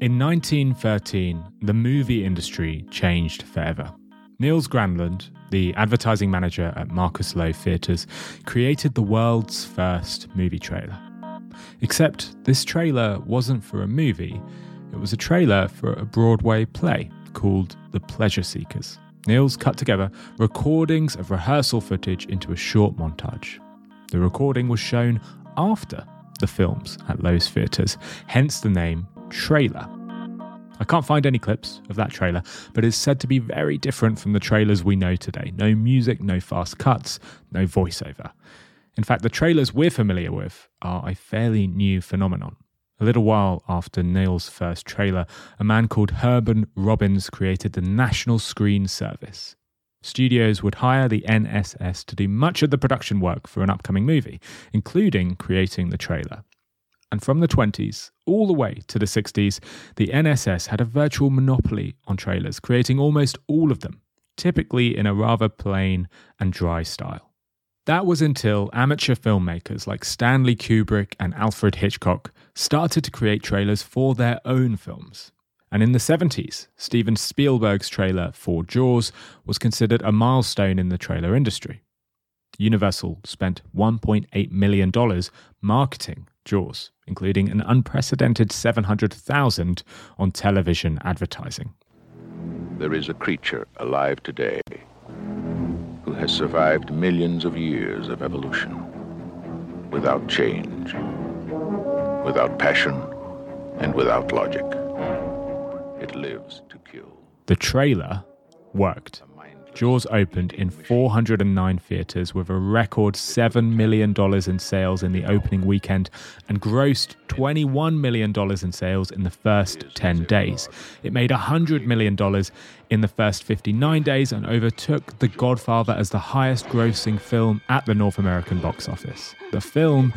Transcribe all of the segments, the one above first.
In 1913, the movie industry changed forever. Nils Granlund, the advertising manager at Marcus Loew Theatres, created the world's first movie trailer. Except this trailer wasn't for a movie, it was a trailer for a Broadway play called The Pleasure Seekers. Nils cut together recordings of rehearsal footage into a short montage. The recording was shown after the films at Loew's Theatres, hence the name Trailer. I can't find any clips of that trailer, but it's said to be very different from the trailers we know today. No music, no fast cuts, no voiceover. In fact, the trailers we're familiar with are a fairly new phenomenon. A little while after Neil's first trailer, a man called Herman Robbins created the National Screen Service. Studios would hire the NSS to do much of the production work for an upcoming movie, including creating the trailer. And from the 20s all the way to the 60s, the NSS had a virtual monopoly on trailers, creating almost all of them, typically in a rather plain and dry style. That was until amateur filmmakers like Stanley Kubrick and Alfred Hitchcock started to create trailers for their own films. And in the 70s, Steven Spielberg's trailer for Jaws was considered a milestone in the trailer industry. Universal spent $1.8 million marketing Jaws, including an unprecedented 700,000 on television advertising. There is a creature alive today who has survived millions of years of evolution without change, without passion, and without logic. It lives to kill. The trailer worked. Jaws opened in 409 theatres with a record $7 million in sales in the opening weekend and grossed $21 million in sales in the first 10 days. It made $100 million in the first 59 days and overtook The Godfather as the highest grossing film at the North American box office. The film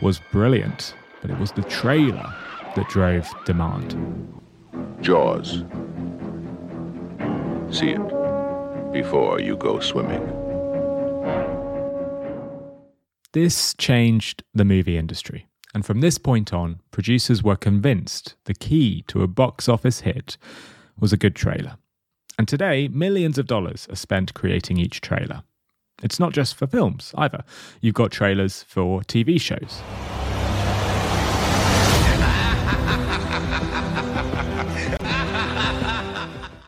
was brilliant, but it was the trailer that drove demand. Jaws. See it before you go swimming. This changed the movie industry. And from this point on, producers were convinced the key to a box office hit was a good trailer. And today, millions of dollars are spent creating each trailer. It's not just for films either. You've got trailers for TV shows.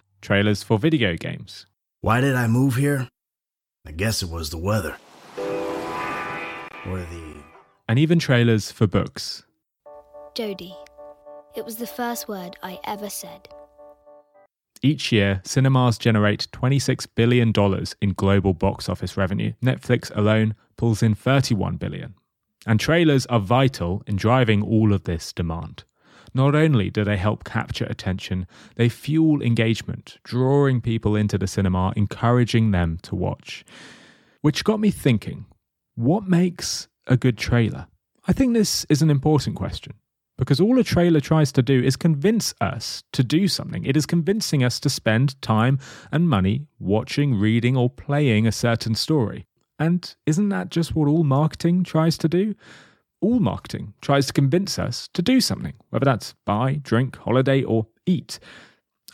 trailers for video games. Why did I move here? I guess it was the weather. Or the. And even trailers for books. Jodie. It was the first word I ever said. Each year, cinemas generate $26 billion in global box office revenue. Netflix alone pulls in 31 billion. And trailers are vital in driving all of this demand. Not only do they help capture attention, they fuel engagement, drawing people into the cinema, encouraging them to watch. Which got me thinking what makes a good trailer? I think this is an important question because all a trailer tries to do is convince us to do something. It is convincing us to spend time and money watching, reading, or playing a certain story. And isn't that just what all marketing tries to do? All marketing tries to convince us to do something, whether that's buy, drink, holiday, or eat.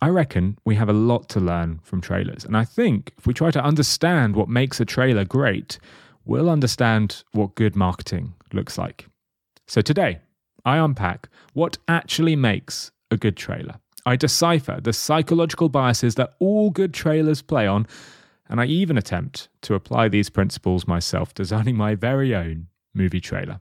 I reckon we have a lot to learn from trailers. And I think if we try to understand what makes a trailer great, we'll understand what good marketing looks like. So today, I unpack what actually makes a good trailer. I decipher the psychological biases that all good trailers play on, and I even attempt to apply these principles myself, designing my very own movie trailer.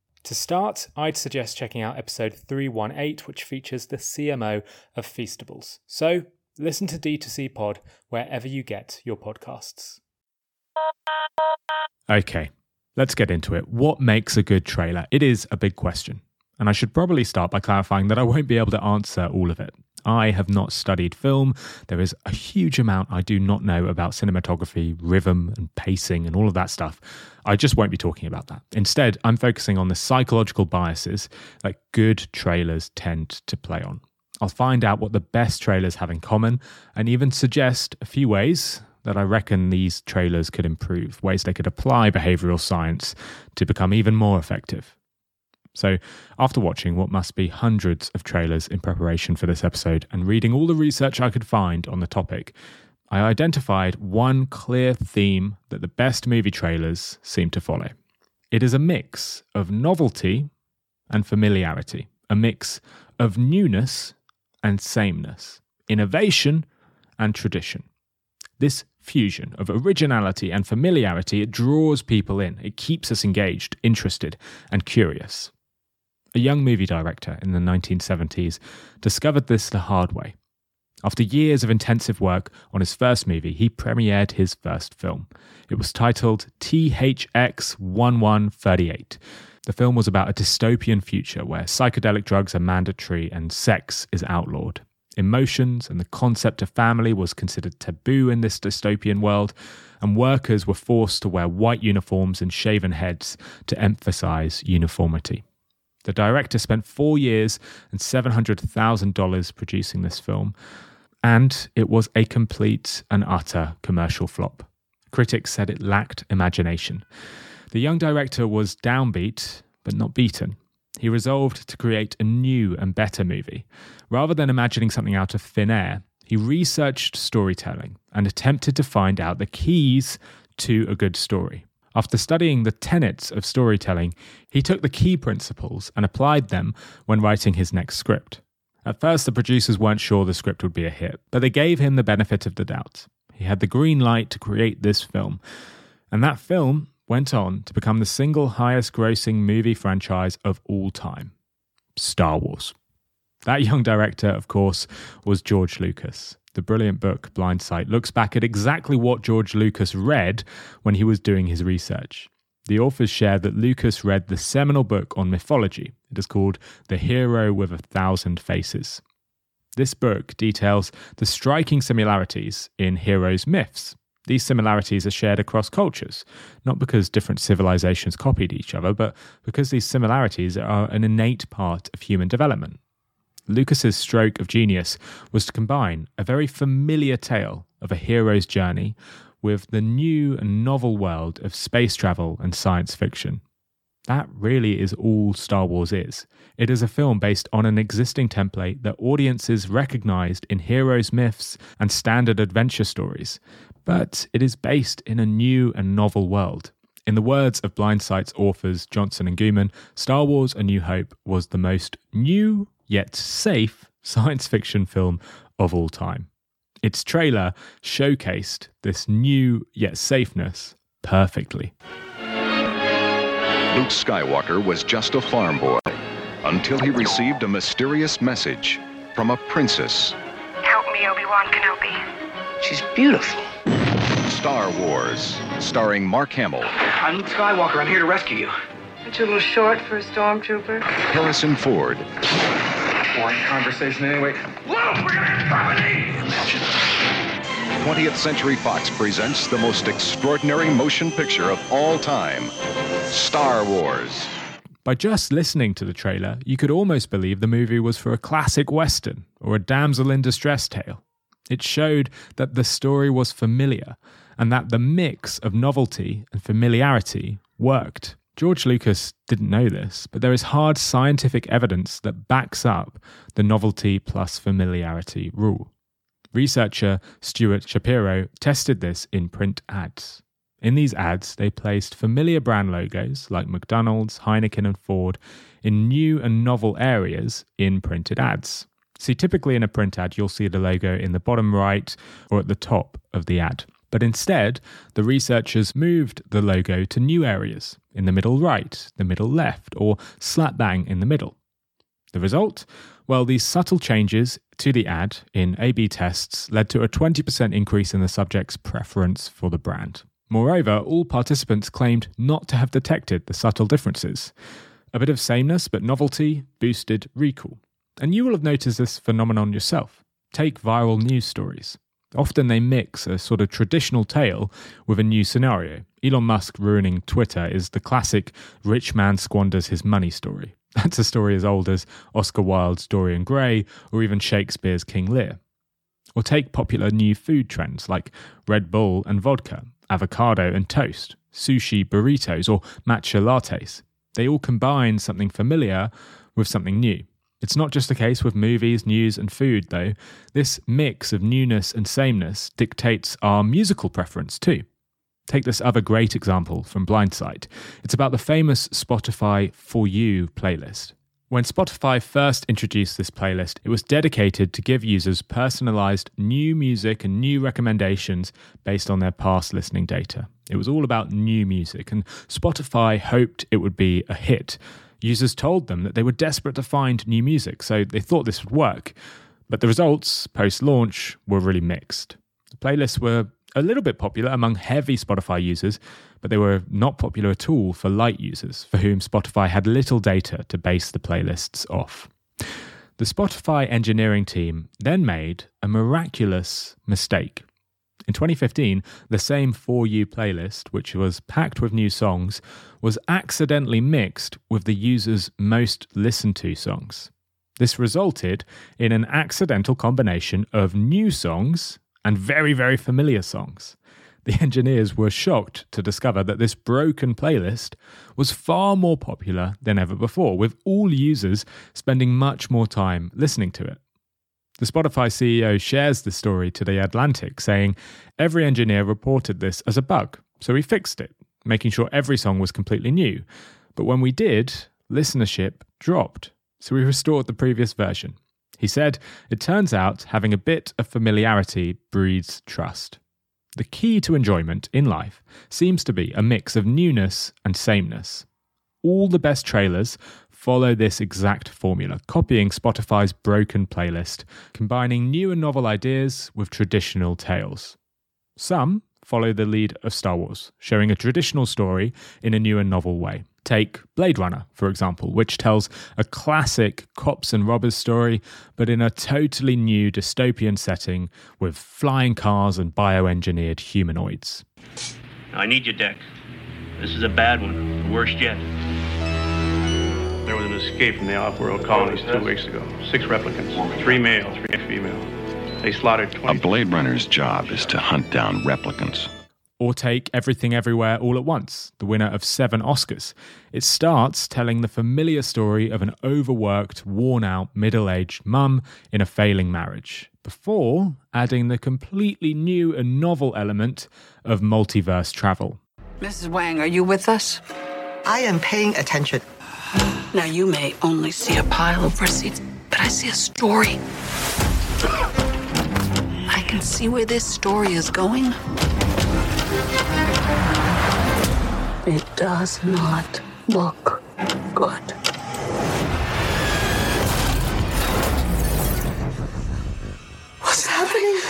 To start, I'd suggest checking out episode 318, which features the CMO of Feastables. So, listen to D2C Pod wherever you get your podcasts. Okay, let's get into it. What makes a good trailer? It is a big question. And I should probably start by clarifying that I won't be able to answer all of it. I have not studied film. There is a huge amount I do not know about cinematography, rhythm, and pacing, and all of that stuff. I just won't be talking about that. Instead, I'm focusing on the psychological biases that good trailers tend to play on. I'll find out what the best trailers have in common and even suggest a few ways that I reckon these trailers could improve, ways they could apply behavioral science to become even more effective. So, after watching what must be hundreds of trailers in preparation for this episode and reading all the research I could find on the topic, I identified one clear theme that the best movie trailers seem to follow. It is a mix of novelty and familiarity, a mix of newness and sameness, innovation and tradition. This fusion of originality and familiarity, it draws people in. It keeps us engaged, interested, and curious. A young movie director in the 1970s discovered this the hard way. After years of intensive work on his first movie, he premiered his first film. It was titled THX 1138. The film was about a dystopian future where psychedelic drugs are mandatory and sex is outlawed. Emotions and the concept of family was considered taboo in this dystopian world, and workers were forced to wear white uniforms and shaven heads to emphasize uniformity. The director spent four years and $700,000 producing this film, and it was a complete and utter commercial flop. Critics said it lacked imagination. The young director was downbeat, but not beaten. He resolved to create a new and better movie. Rather than imagining something out of thin air, he researched storytelling and attempted to find out the keys to a good story. After studying the tenets of storytelling, he took the key principles and applied them when writing his next script. At first, the producers weren't sure the script would be a hit, but they gave him the benefit of the doubt. He had the green light to create this film. And that film went on to become the single highest grossing movie franchise of all time Star Wars. That young director, of course, was George Lucas. The brilliant book Blindsight looks back at exactly what George Lucas read when he was doing his research. The authors share that Lucas read the seminal book on mythology. It is called The Hero with a Thousand Faces. This book details the striking similarities in heroes' myths. These similarities are shared across cultures, not because different civilizations copied each other, but because these similarities are an innate part of human development. Lucas's stroke of genius was to combine a very familiar tale of a hero's journey with the new and novel world of space travel and science fiction. That really is all Star Wars is. It is a film based on an existing template that audiences recognized in heroes' myths and standard adventure stories, but it is based in a new and novel world. In the words of Blindsight's authors Johnson and Ghuman, Star Wars A New Hope was the most new yet safe science fiction film of all time. Its trailer showcased this new yet safeness perfectly. Luke Skywalker was just a farm boy until he received a mysterious message from a princess. Help me, Obi-Wan Kenobi. She's beautiful. Star Wars, starring Mark Hamill, I'm Luke Skywalker. I'm here to rescue you. Aren't you a little short for a stormtrooper? Harrison Ford, Boring conversation anyway. Luke, we're gonna have company! 20th Century Fox presents the most extraordinary motion picture of all time Star Wars. By just listening to the trailer, you could almost believe the movie was for a classic Western or a damsel in distress tale. It showed that the story was familiar and that the mix of novelty and familiarity worked. George Lucas didn't know this, but there is hard scientific evidence that backs up the novelty plus familiarity rule. Researcher Stuart Shapiro tested this in print ads. In these ads, they placed familiar brand logos like McDonald's, Heineken, and Ford in new and novel areas in printed ads. See, typically in a print ad, you'll see the logo in the bottom right or at the top of the ad. But instead, the researchers moved the logo to new areas in the middle right, the middle left, or slap bang in the middle. The result? Well, these subtle changes to the ad in A B tests led to a 20% increase in the subject's preference for the brand. Moreover, all participants claimed not to have detected the subtle differences. A bit of sameness but novelty boosted recall. And you will have noticed this phenomenon yourself. Take viral news stories. Often they mix a sort of traditional tale with a new scenario. Elon Musk ruining Twitter is the classic rich man squanders his money story. That's a story as old as Oscar Wilde's Dorian Gray or even Shakespeare's King Lear. Or take popular new food trends like Red Bull and vodka, avocado and toast, sushi burritos, or matcha lattes. They all combine something familiar with something new. It's not just the case with movies, news, and food, though. This mix of newness and sameness dictates our musical preference, too. Take this other great example from Blindsight. It's about the famous Spotify For You playlist. When Spotify first introduced this playlist, it was dedicated to give users personalized new music and new recommendations based on their past listening data. It was all about new music, and Spotify hoped it would be a hit. Users told them that they were desperate to find new music, so they thought this would work. But the results, post launch, were really mixed. The playlists were a little bit popular among heavy Spotify users, but they were not popular at all for light users, for whom Spotify had little data to base the playlists off. The Spotify engineering team then made a miraculous mistake. In 2015, the same For You playlist, which was packed with new songs, was accidentally mixed with the user's most listened to songs. This resulted in an accidental combination of new songs and very, very familiar songs. The engineers were shocked to discover that this broken playlist was far more popular than ever before, with all users spending much more time listening to it. The Spotify CEO shares the story to The Atlantic, saying every engineer reported this as a bug, so we fixed it, making sure every song was completely new. But when we did, listenership dropped, so we restored the previous version. He said, It turns out having a bit of familiarity breeds trust. The key to enjoyment in life seems to be a mix of newness and sameness. All the best trailers follow this exact formula, copying Spotify's broken playlist, combining new and novel ideas with traditional tales. Some follow the lead of Star Wars, showing a traditional story in a new and novel way. Take Blade Runner, for example, which tells a classic cops and robbers story, but in a totally new dystopian setting with flying cars and bioengineered humanoids. I need your deck. This is a bad one, the worst yet. There was an escape from the off-world colonies two weeks ago. Six replicants, three male, three female. They slaughtered 20... A Blade Runner's job is to hunt down replicants. Or take Everything Everywhere All at Once, the winner of seven Oscars. It starts telling the familiar story of an overworked, worn out, middle aged mum in a failing marriage, before adding the completely new and novel element of multiverse travel. Mrs. Wang, are you with us? I am paying attention. Now, you may only see a pile of receipts, but I see a story. I can see where this story is going. It does not look good. What's happening?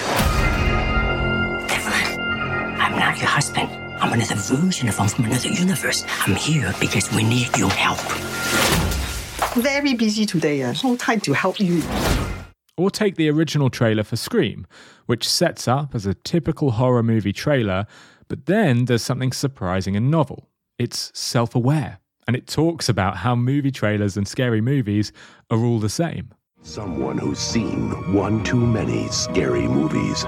Evelyn, I'm not your husband. I'm another version of him from another universe. I'm here because we need your help. Very busy today. Uh, no time to help you. Or take the original trailer for Scream, which sets up as a typical horror movie trailer, but then there's something surprising and novel. It's self aware, and it talks about how movie trailers and scary movies are all the same. Someone who's seen one too many scary movies.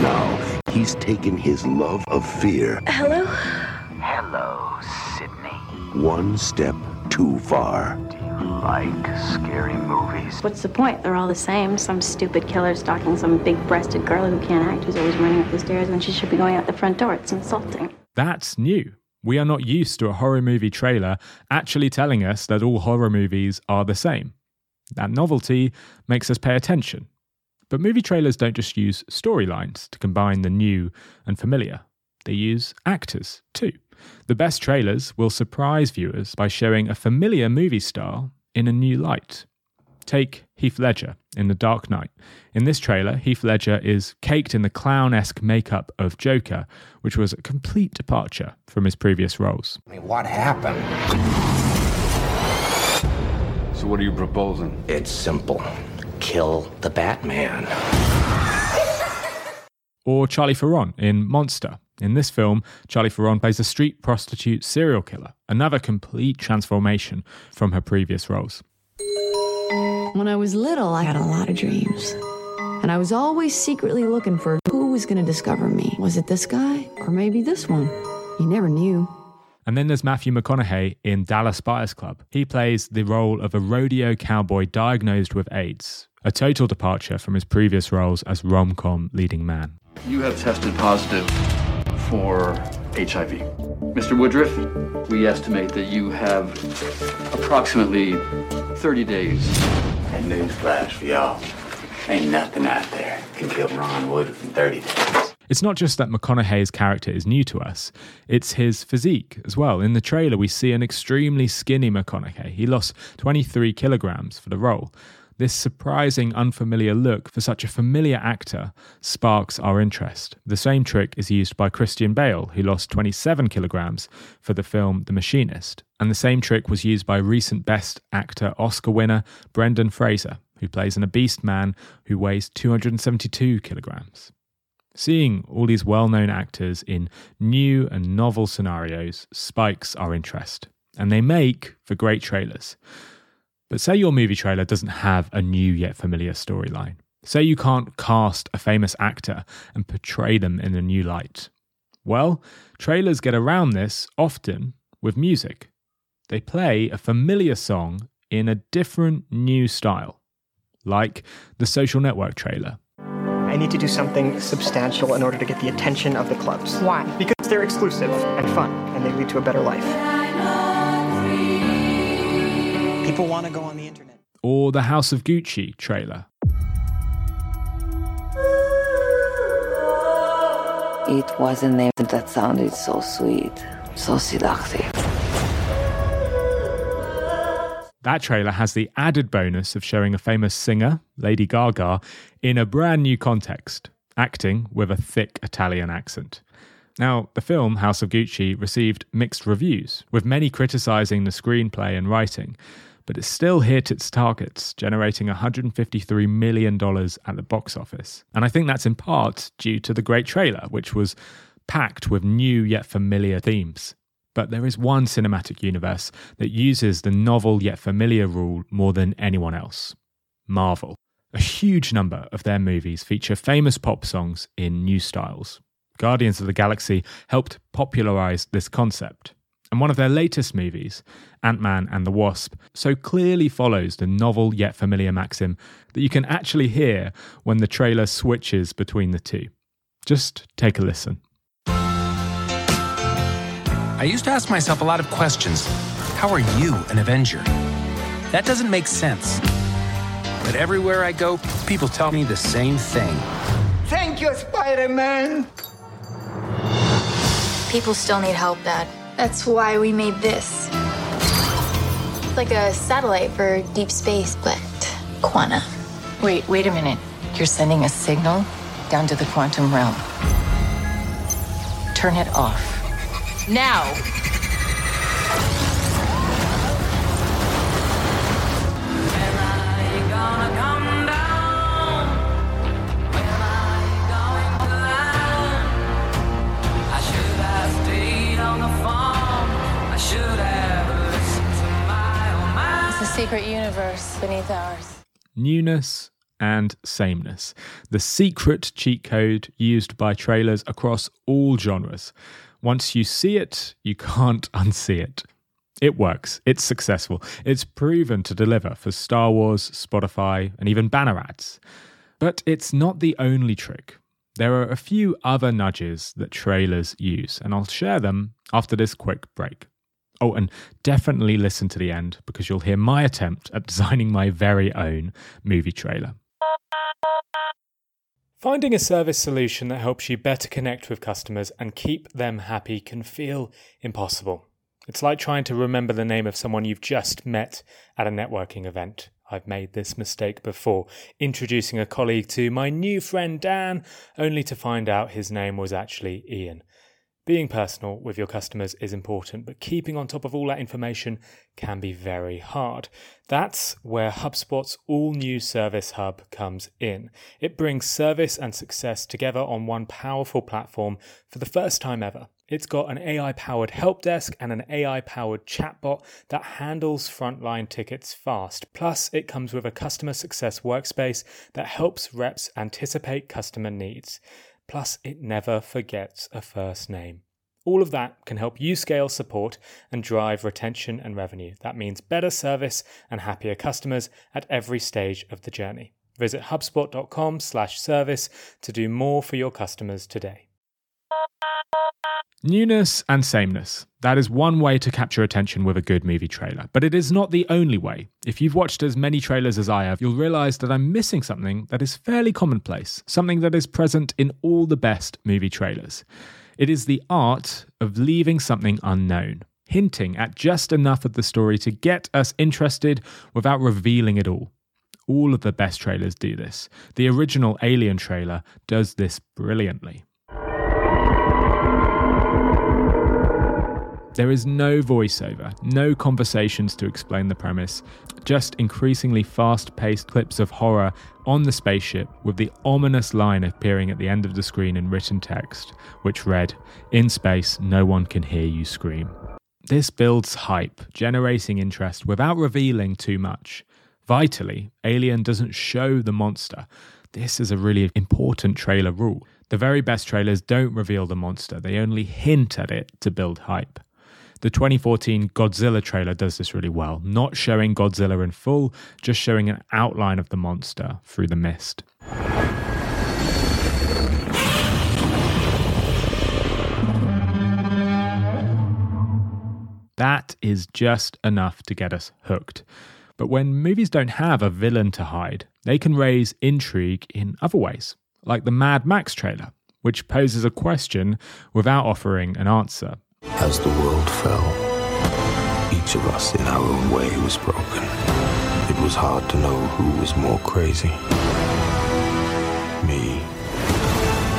Now he's taken his love of fear. Hello? Hello, Sidney. One step too far. Do you like scary movies? What's the point? They're all the same. Some stupid killer stalking some big breasted girl who can't act, who's always running up the stairs when she should be going out the front door. It's insulting. That's new. We are not used to a horror movie trailer actually telling us that all horror movies are the same. That novelty makes us pay attention. But movie trailers don't just use storylines to combine the new and familiar, they use actors too. The best trailers will surprise viewers by showing a familiar movie star in a new light. Take Heath Ledger in The Dark Knight. In this trailer, Heath Ledger is caked in the clown esque makeup of Joker, which was a complete departure from his previous roles. I mean, what happened? So what are you proposing? It's simple. Kill the Batman. Or Charlize Theron in Monster. In this film, Charlize Theron plays a street prostitute serial killer, another complete transformation from her previous roles. When I was little, I had a lot of dreams. And I was always secretly looking for who was going to discover me. Was it this guy? Or maybe this one? You never knew. And then there's Matthew McConaughey in Dallas Buyers Club. He plays the role of a rodeo cowboy diagnosed with AIDS, a total departure from his previous roles as rom com leading man. You have tested positive for HIV. Mr. Woodroof, we estimate that you have approximately 30 days. And newsflash for y'all. Ain't nothing out there can kill Ron Woodroof in 30 days. It's not just that McConaughey's character is new to us, it's his physique as well. In the trailer, we see an extremely skinny McConaughey. He lost 23 kilograms for the role. This surprising, unfamiliar look for such a familiar actor sparks our interest. The same trick is used by Christian Bale, who lost 27 kilograms for the film The Machinist. And the same trick was used by recent Best Actor Oscar winner Brendan Fraser, who plays an obese man who weighs 272 kilograms. Seeing all these well known actors in new and novel scenarios spikes our interest, and they make for great trailers. But say your movie trailer doesn't have a new yet familiar storyline. Say you can't cast a famous actor and portray them in a new light. Well, trailers get around this often with music. They play a familiar song in a different new style, like the social network trailer. I need to do something substantial in order to get the attention of the clubs. Why? Because they're exclusive and fun, and they lead to a better life. People want to go on the internet. Or the House of Gucci trailer. It was a name that sounded so sweet, so seductive. That trailer has the added bonus of showing a famous singer, Lady Gaga, in a brand new context, acting with a thick Italian accent. Now, the film House of Gucci received mixed reviews, with many criticizing the screenplay and writing, but it still hit its targets, generating $153 million at the box office. And I think that's in part due to the great trailer, which was packed with new yet familiar themes. But there is one cinematic universe that uses the novel yet familiar rule more than anyone else Marvel. A huge number of their movies feature famous pop songs in new styles. Guardians of the Galaxy helped popularize this concept. And one of their latest movies, Ant Man and the Wasp, so clearly follows the novel yet familiar maxim that you can actually hear when the trailer switches between the two. Just take a listen. I used to ask myself a lot of questions. How are you an Avenger? That doesn't make sense. But everywhere I go, people tell me the same thing. Thank you, Spider Man! People still need help, Dad. That's why we made this. It's like a satellite for deep space, but quanta. Wait, wait a minute. You're sending a signal down to the quantum realm. Turn it off. Now! Secret universe beneath ours. Newness and sameness. The secret cheat code used by trailers across all genres. Once you see it, you can't unsee it. It works. It's successful. It's proven to deliver for Star Wars, Spotify, and even banner ads. But it's not the only trick. There are a few other nudges that trailers use, and I'll share them after this quick break. Oh, and definitely listen to the end because you'll hear my attempt at designing my very own movie trailer. Finding a service solution that helps you better connect with customers and keep them happy can feel impossible. It's like trying to remember the name of someone you've just met at a networking event. I've made this mistake before, introducing a colleague to my new friend Dan, only to find out his name was actually Ian. Being personal with your customers is important, but keeping on top of all that information can be very hard. That's where HubSpot's all new Service Hub comes in. It brings service and success together on one powerful platform for the first time ever. It's got an AI powered help desk and an AI powered chatbot that handles frontline tickets fast. Plus, it comes with a customer success workspace that helps reps anticipate customer needs. Plus, it never forgets a first name. All of that can help you scale support and drive retention and revenue. That means better service and happier customers at every stage of the journey. Visit hubspot.com/service to do more for your customers today. Newness and sameness. That is one way to capture attention with a good movie trailer, but it is not the only way. If you've watched as many trailers as I have, you'll realize that I'm missing something that is fairly commonplace, something that is present in all the best movie trailers. It is the art of leaving something unknown, hinting at just enough of the story to get us interested without revealing it all. All of the best trailers do this. The original Alien trailer does this brilliantly. There is no voiceover, no conversations to explain the premise, just increasingly fast paced clips of horror on the spaceship with the ominous line appearing at the end of the screen in written text, which read, In space, no one can hear you scream. This builds hype, generating interest without revealing too much. Vitally, Alien doesn't show the monster. This is a really important trailer rule. The very best trailers don't reveal the monster, they only hint at it to build hype. The 2014 Godzilla trailer does this really well, not showing Godzilla in full, just showing an outline of the monster through the mist. That is just enough to get us hooked. But when movies don't have a villain to hide, they can raise intrigue in other ways, like the Mad Max trailer, which poses a question without offering an answer. As the world fell, each of us in our own way was broken. It was hard to know who was more crazy me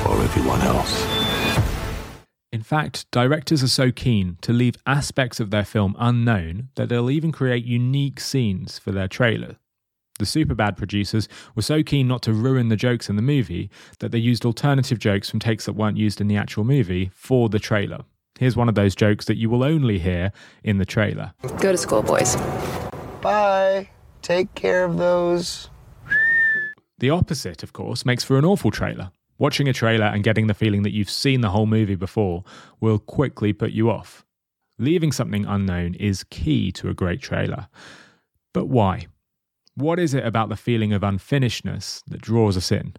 or everyone else. In fact, directors are so keen to leave aspects of their film unknown that they'll even create unique scenes for their trailer. The Superbad producers were so keen not to ruin the jokes in the movie that they used alternative jokes from takes that weren't used in the actual movie for the trailer. Here's one of those jokes that you will only hear in the trailer. Go to school, boys. Bye. Take care of those. The opposite, of course, makes for an awful trailer. Watching a trailer and getting the feeling that you've seen the whole movie before will quickly put you off. Leaving something unknown is key to a great trailer. But why? What is it about the feeling of unfinishedness that draws us in?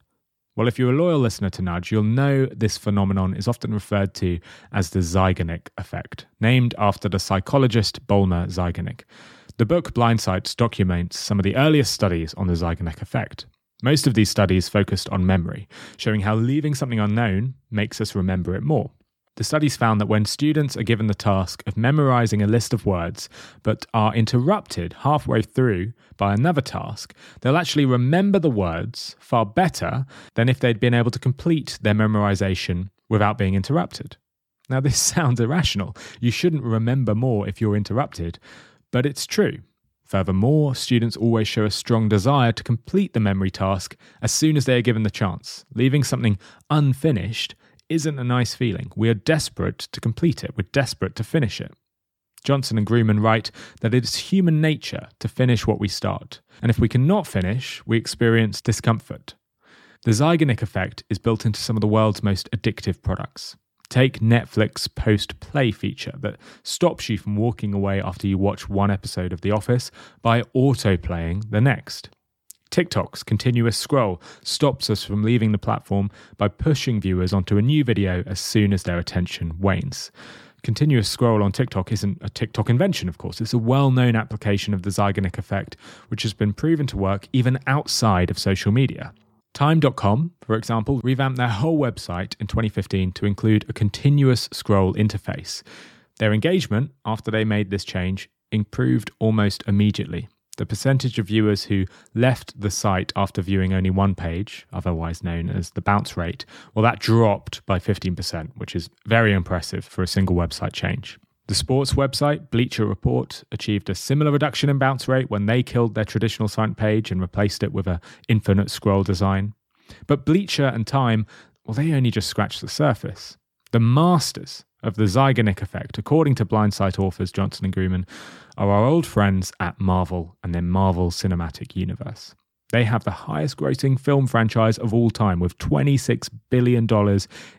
Well, if you're a loyal listener to Nudge, you'll know this phenomenon is often referred to as the Zeigarnik effect, named after the psychologist Bluma Zeigarnik. The book Blind documents some of the earliest studies on the Zeigarnik effect. Most of these studies focused on memory, showing how leaving something unknown makes us remember it more. The studies found that when students are given the task of memorizing a list of words but are interrupted halfway through by another task, they'll actually remember the words far better than if they'd been able to complete their memorization without being interrupted. Now, this sounds irrational. You shouldn't remember more if you're interrupted, but it's true. Furthermore, students always show a strong desire to complete the memory task as soon as they are given the chance. Leaving something unfinished isn't a nice feeling. We are desperate to complete it, we're desperate to finish it. Johnson and Ghuman write that it is human nature to finish what we start, and if we cannot finish, we experience discomfort. The Zeigarnik effect is built into some of the world's most addictive products. Take Netflix post play feature that stops you from walking away after you watch one episode of The Office by auto playing the next. TikTok's continuous scroll stops us from leaving the platform by pushing viewers onto a new video as soon as their attention wanes. Continuous scroll on TikTok isn't a TikTok invention, of course. It's a well known application of the Zeigarnik effect, which has been proven to work even outside of social media. Time.com, for example, revamped their whole website in 2015 to include a continuous scroll interface. Their engagement, after they made this change, improved almost immediately. The percentage of viewers who left the site after viewing only one page, otherwise known as the bounce rate, well, that dropped by 15%, which is very impressive for a single website change. The sports website Bleacher Report achieved a similar reduction in bounce rate when they killed their traditional site page and replaced it with an infinite scroll design. But Bleacher and Time, well, they only just scratched the surface. The masters of the Zeigarnik effect, according to Blindsight authors Johnson and Ghuman, are our old friends at Marvel and their Marvel Cinematic Universe. They have the highest grossing film franchise of all time with $26 billion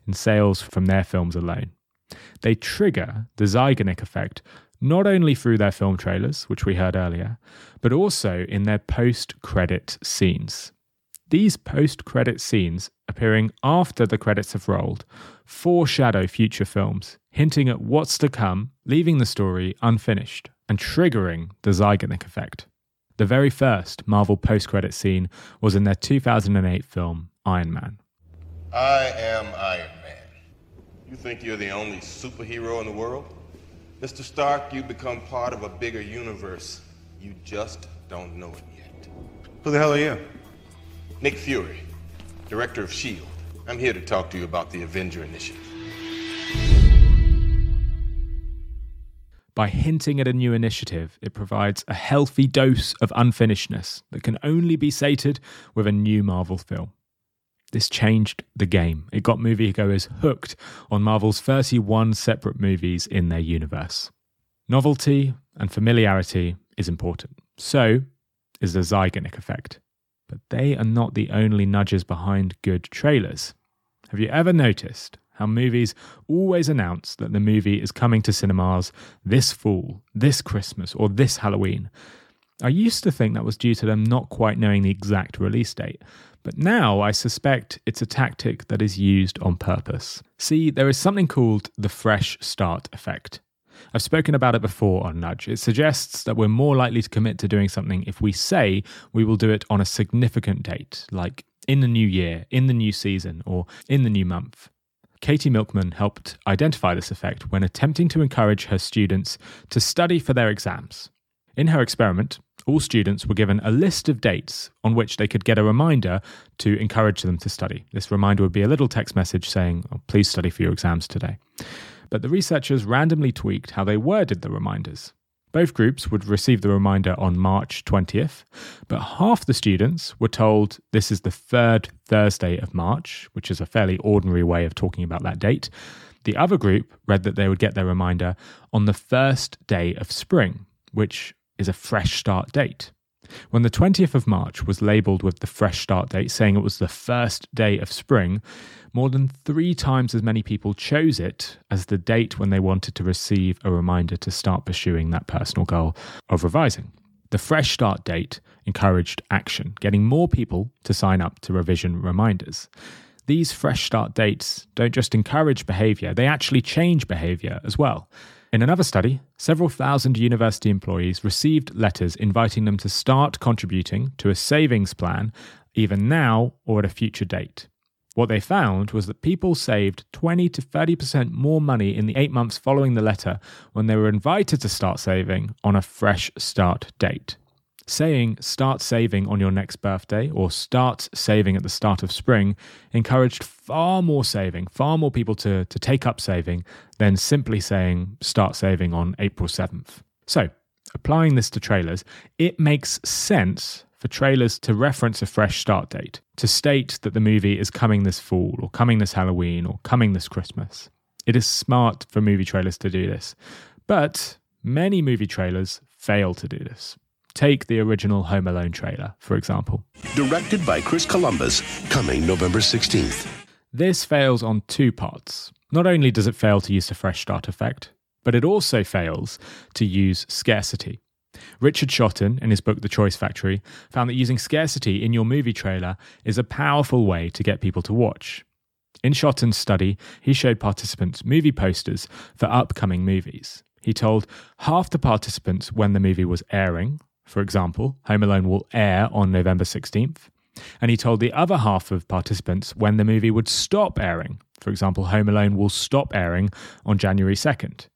in sales from their films alone. They trigger the Zeigarnik effect not only through their film trailers, which we heard earlier, but also in their post credit scenes. These post credit scenes, appearing after the credits have rolled, foreshadow future films, hinting at what's to come, leaving the story unfinished and triggering the Zeigarnik effect. The very first Marvel post credit scene was in their 2008 film Iron Man. I am Iron Man. You think you're the only superhero in the world? Mr. Stark, you become part of a bigger universe. You just don't know it yet. Who the hell are you? Nick Fury, director of S.H.I.E.L.D. I'm here to talk to you about the Avenger Initiative. By hinting at a new initiative, it provides a healthy dose of unfinishedness that can only be sated with a new Marvel film. This changed the game. It got moviegoers hooked on Marvel's 31 separate movies in their universe. Novelty and familiarity is important. So is the Zeigarnik effect. But they are not the only nudges behind good trailers. Have you ever noticed how movies always announce that the movie is coming to cinemas this fall, this Christmas, or this Halloween. I used to think that was due to them not quite knowing the exact release date, but now I suspect it's a tactic that is used on purpose. See, there is something called the fresh start effect. I've spoken about it before on Nudge. It suggests that we're more likely to commit to doing something if we say we will do it on a significant date, like in the new year, in the new season, or in the new month. Katy Milkman helped identify this effect when attempting to encourage her students to study for their exams. In her experiment, all students were given a list of dates on which they could get a reminder to encourage them to study. This reminder would be a little text message saying, oh, Please study for your exams today. But the researchers randomly tweaked how they worded the reminders. Both groups would receive the reminder on March 20th, but half the students were told this is the third Thursday of March, which is a fairly ordinary way of talking about that date. The other group read that they would get their reminder on the first day of spring, which is a fresh start date. When the 20th of March was labelled with the fresh start date, saying it was the first day of spring, more than three times as many people chose it as the date when they wanted to receive a reminder to start pursuing that personal goal of revising. The fresh start date encouraged action, getting more people to sign up to revision reminders. These fresh start dates don't just encourage behaviour, they actually change behaviour as well. In another study, several thousand university employees received letters inviting them to start contributing to a savings plan either now or at a future date. What they found was that people saved 20 to 30% more money in the eight months following the letter when they were invited to start saving on a fresh start date. Saying start saving on your next birthday or start saving at the start of spring encouraged far more saving, far more people to, to take up saving than simply saying start saving on April 7th. So, applying this to trailers, it makes sense for trailers to reference a fresh start date, to state that the movie is coming this fall, or coming this Halloween, or coming this Christmas. It is smart for movie trailers to do this. But many movie trailers fail to do this. Take the original Home Alone trailer, for example. Directed by Chris Columbus, coming November 16th. This fails on two parts. Not only does it fail to use the fresh start effect, but it also fails to use scarcity. Richard Shotton, in his book The Choice Factory, found that using scarcity in your movie trailer is a powerful way to get people to watch. In Shotton's study, he showed participants movie posters for upcoming movies. He told half the participants when the movie was airing, for example, Home Alone will air on November 16th. And he told the other half of participants when the movie would stop airing. For example, Home Alone will stop airing on January 2nd.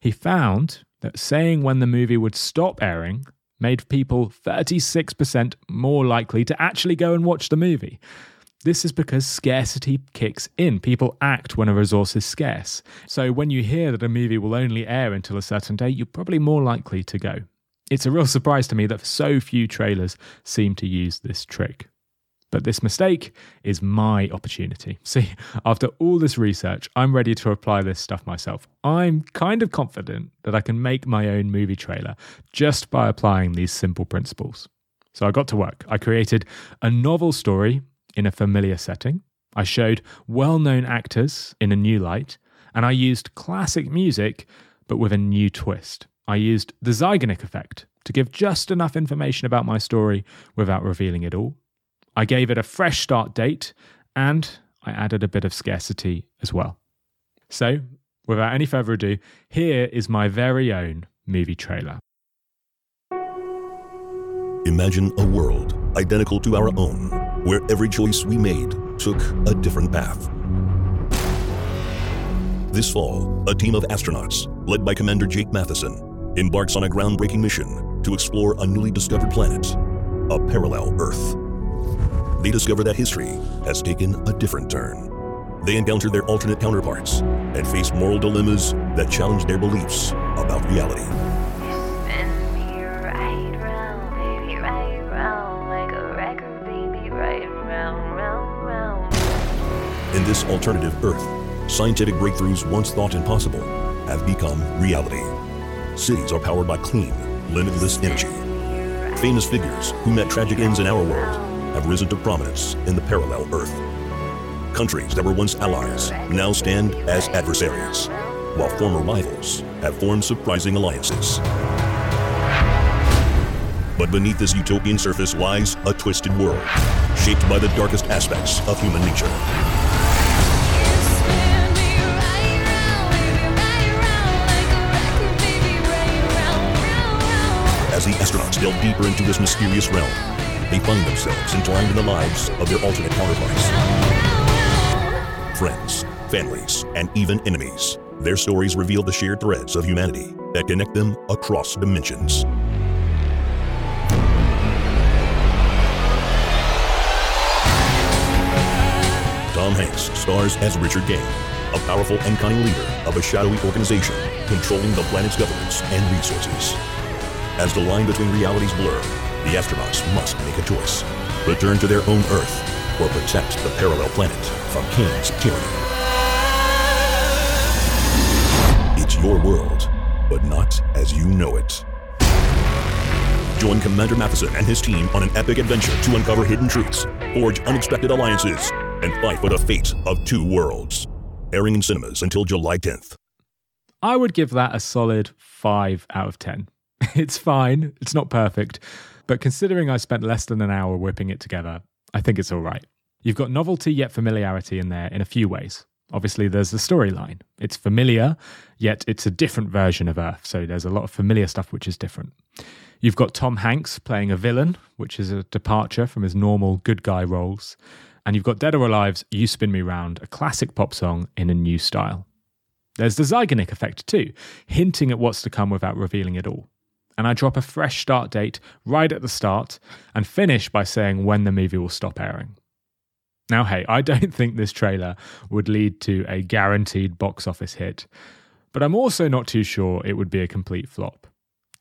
He found that saying when the movie would stop airing made people 36% more likely to actually go and watch the movie. This is because scarcity kicks in. People act when a resource is scarce. So when you hear that a movie will only air until a certain date, you're probably more likely to go. It's a real surprise to me that so few trailers seem to use this trick. But this mistake is my opportunity. See, after all this research, I'm ready to apply this stuff myself. I'm kind of confident that I can make my own movie trailer just by applying these simple principles. So I got to work. I created a novel story in a familiar setting. I showed well known actors in a new light, and I used classic music but with a new twist. I used the Zeigarnik effect to give just enough information about my story without revealing it all. I gave it a fresh start date and I added a bit of scarcity as well. So, without any further ado, here is my very own movie trailer. Imagine a world identical to our own, where every choice we made took a different path. This fall, a team of astronauts, led by Commander Jake Matheson, embarks on a groundbreaking mission to explore a newly discovered planet, a parallel Earth. They discover that history has taken a different turn. They encounter their alternate counterparts and face moral dilemmas that challenge their beliefs about reality. In this alternative Earth, scientific breakthroughs once thought impossible have become reality. Cities are powered by clean, limitless energy. Famous figures who met tragic ends in our world have risen to prominence in the parallel Earth. Countries that were once allies now stand as adversaries, while former rivals have formed surprising alliances. But beneath this utopian surface lies a twisted world, shaped by the darkest aspects of human nature. Delve deeper into this mysterious realm, they find themselves entwined in the lives of their alternate counterparts. Friends, families, and even enemies. Their stories reveal the shared threads of humanity that connect them across dimensions. Tom Hanks stars as Richard Gang, a powerful and cunning leader of a shadowy organization controlling the planet's governments and resources. As the line between realities blur, the astronauts must make a choice return to their own Earth or protect the parallel planet from King's tyranny. It's your world, but not as you know it. Join Commander Matheson and his team on an epic adventure to uncover hidden truths, forge unexpected alliances, and fight for the fate of two worlds. Airing in cinemas until July 10th. I would give that a solid 5 out of 10. It's fine, it's not perfect, but considering I spent less than an hour whipping it together, I think it's all right. You've got novelty yet familiarity in there in a few ways. Obviously, there's the storyline. It's familiar, yet it's a different version of Earth, so there's a lot of familiar stuff which is different. You've got Tom Hanks playing a villain, which is a departure from his normal good guy roles. And you've got Dead or Alive's You Spin Me Round, a classic pop song in a new style. There's the Zeigarnik effect too, hinting at what's to come without revealing it all and I drop a fresh start date right at the start and finish by saying when the movie will stop airing. Now, hey, I don't think this trailer would lead to a guaranteed box office hit, but I'm also not too sure it would be a complete flop.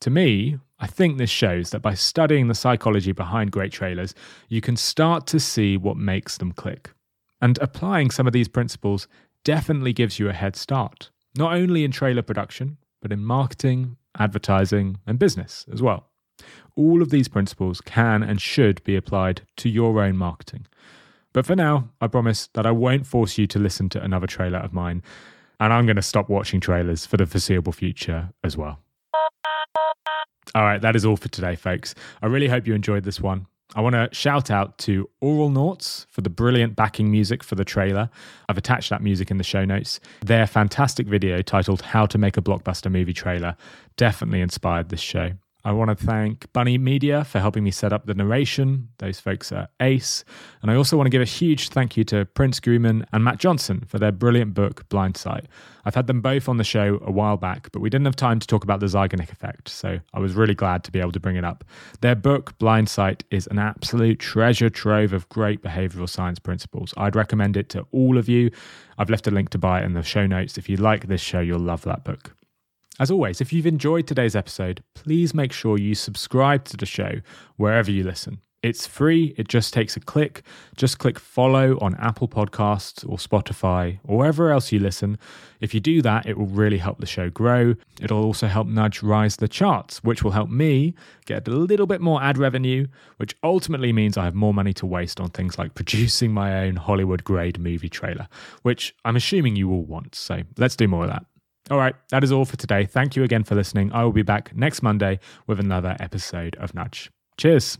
To me, I think this shows that by studying the psychology behind great trailers, you can start to see what makes them click. And applying some of these principles definitely gives you a head start, not only in trailer production, but in marketing, advertising, and business as well. All of these principles can and should be applied to your own marketing. But for now, I promise that I won't force you to listen to another trailer of mine, and I'm going to stop watching trailers for the foreseeable future as well. All right, that is all for today, folks. I really hope you enjoyed this one. I want to shout out to Auralnauts for the brilliant backing music for the trailer. I've attached that music in the show notes. Their fantastic video titled How to Make a Blockbuster Movie Trailer definitely inspired this show. I want to thank Bunny Media for helping me set up the narration. Those folks are ace. And I also want to give a huge thank you to Prince Ghuman and Matt Johnson for their brilliant book, Blindsight. I've had them both on the show a while back, but we didn't have time to talk about the Zeigarnik effect, so I was really glad to be able to bring it up. Their book, Blindsight, is an absolute treasure trove of great behavioral science principles. I'd recommend it to all of you. I've left a link to buy it in the show notes. If you like this show, you'll love that book. As always, if you've enjoyed today's episode, please make sure you subscribe to the show wherever you listen. It's free, it just takes a click. Just click follow on Apple Podcasts or Spotify or wherever else you listen. If you do that, it will really help the show grow. It'll also help nudge rise the charts, which will help me get a little bit more ad revenue, which ultimately means I have more money to waste on things like producing my own Hollywood grade movie trailer, which I'm assuming you all want. So let's do more of that. All right, that is all for today. Thank you again for listening. I will be back next Monday with another episode of Nudge. Cheers.